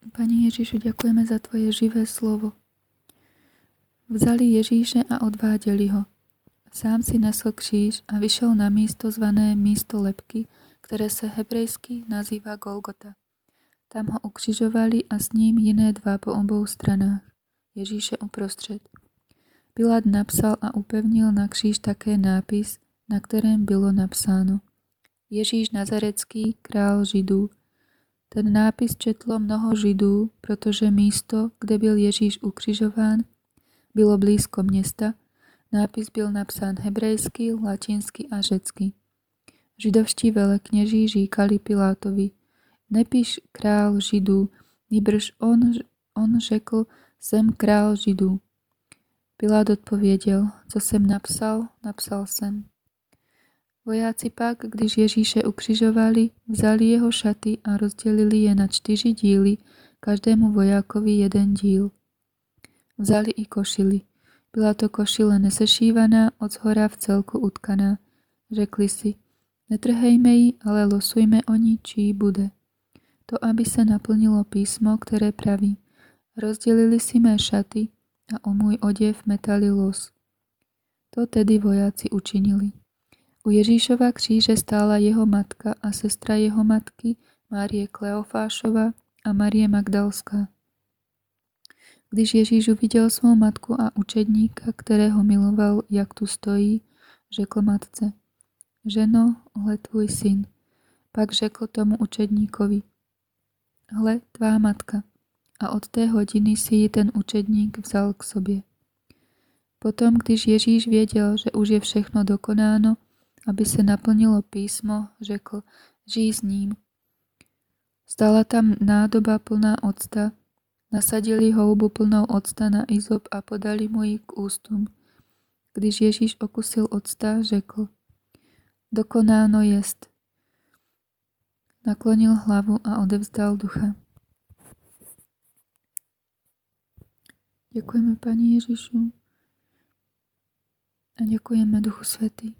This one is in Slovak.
Pani Ježišu, ďakujeme za Tvoje živé slovo. Vzali Ježíše a odváděli ho. Sám si nesl kříž a vyšel na místo zvané místo lepky, ktoré sa hebrejsky nazýva Golgota. Tam ho ukřižovali a s ním jiné dva po obou stranách. Ježíše uprostřed. Pilát napsal a upevnil na kříž také nápis, na kterém bylo napsáno Ježíš Nazarecký, král Židů. Ten nápis četlo mnoho Židů, protože místo, kde byl Ježíš ukřižován, bylo blízko města. Nápis byl napsán hebrejsky, latinsky a řecky. Židovští velekněží říkali Pilátovi, nepíš král Židů, nýbrž on, on řekl, jsem král Židů. Pilát odpověděl, co jsem napsal, napsal jsem. Vojáci pak, když Ježíše ukřižovali, vzali jeho šaty a rozdělili je na čtyři díly, každému vojákovi jeden díl. Vzali i košily. Byla to košile nesešívaná, od zhora v celku utkaná. Řekli si, netrhejme ji, ale losujme o ní, čí bude. To, aby se naplnilo písmo, které praví. Rozdělili si mé šaty a o môj odev metali los. To tedy vojáci učinili. U Ježíšova kříže stála jeho matka a sestra jeho matky, Márie Kleofášova a Marie Magdalská. Když Ježíš uviděl svou matku a učedníka, kterého miloval, jak tu stojí, řekl matce, ženo, hle tvůj syn. Pak řekl tomu učedníkovi, hle tvá matka. A od té hodiny si ji ten učedník vzal k sobě. Potom, když Ježíš věděl, že už je všechno dokonáno, aby se naplnilo písmo, řekl, žij s ním. Stala tam nádoba plná octa, nasadili houbu plnou octa na izop a podali mu ji k ústům. Když Ježíš okusil octa, řekl, dokonáno jest. Naklonil hlavu a odevzdal ducha. Ďakujeme Pani Ježišu a ďakujeme Duchu Svetý.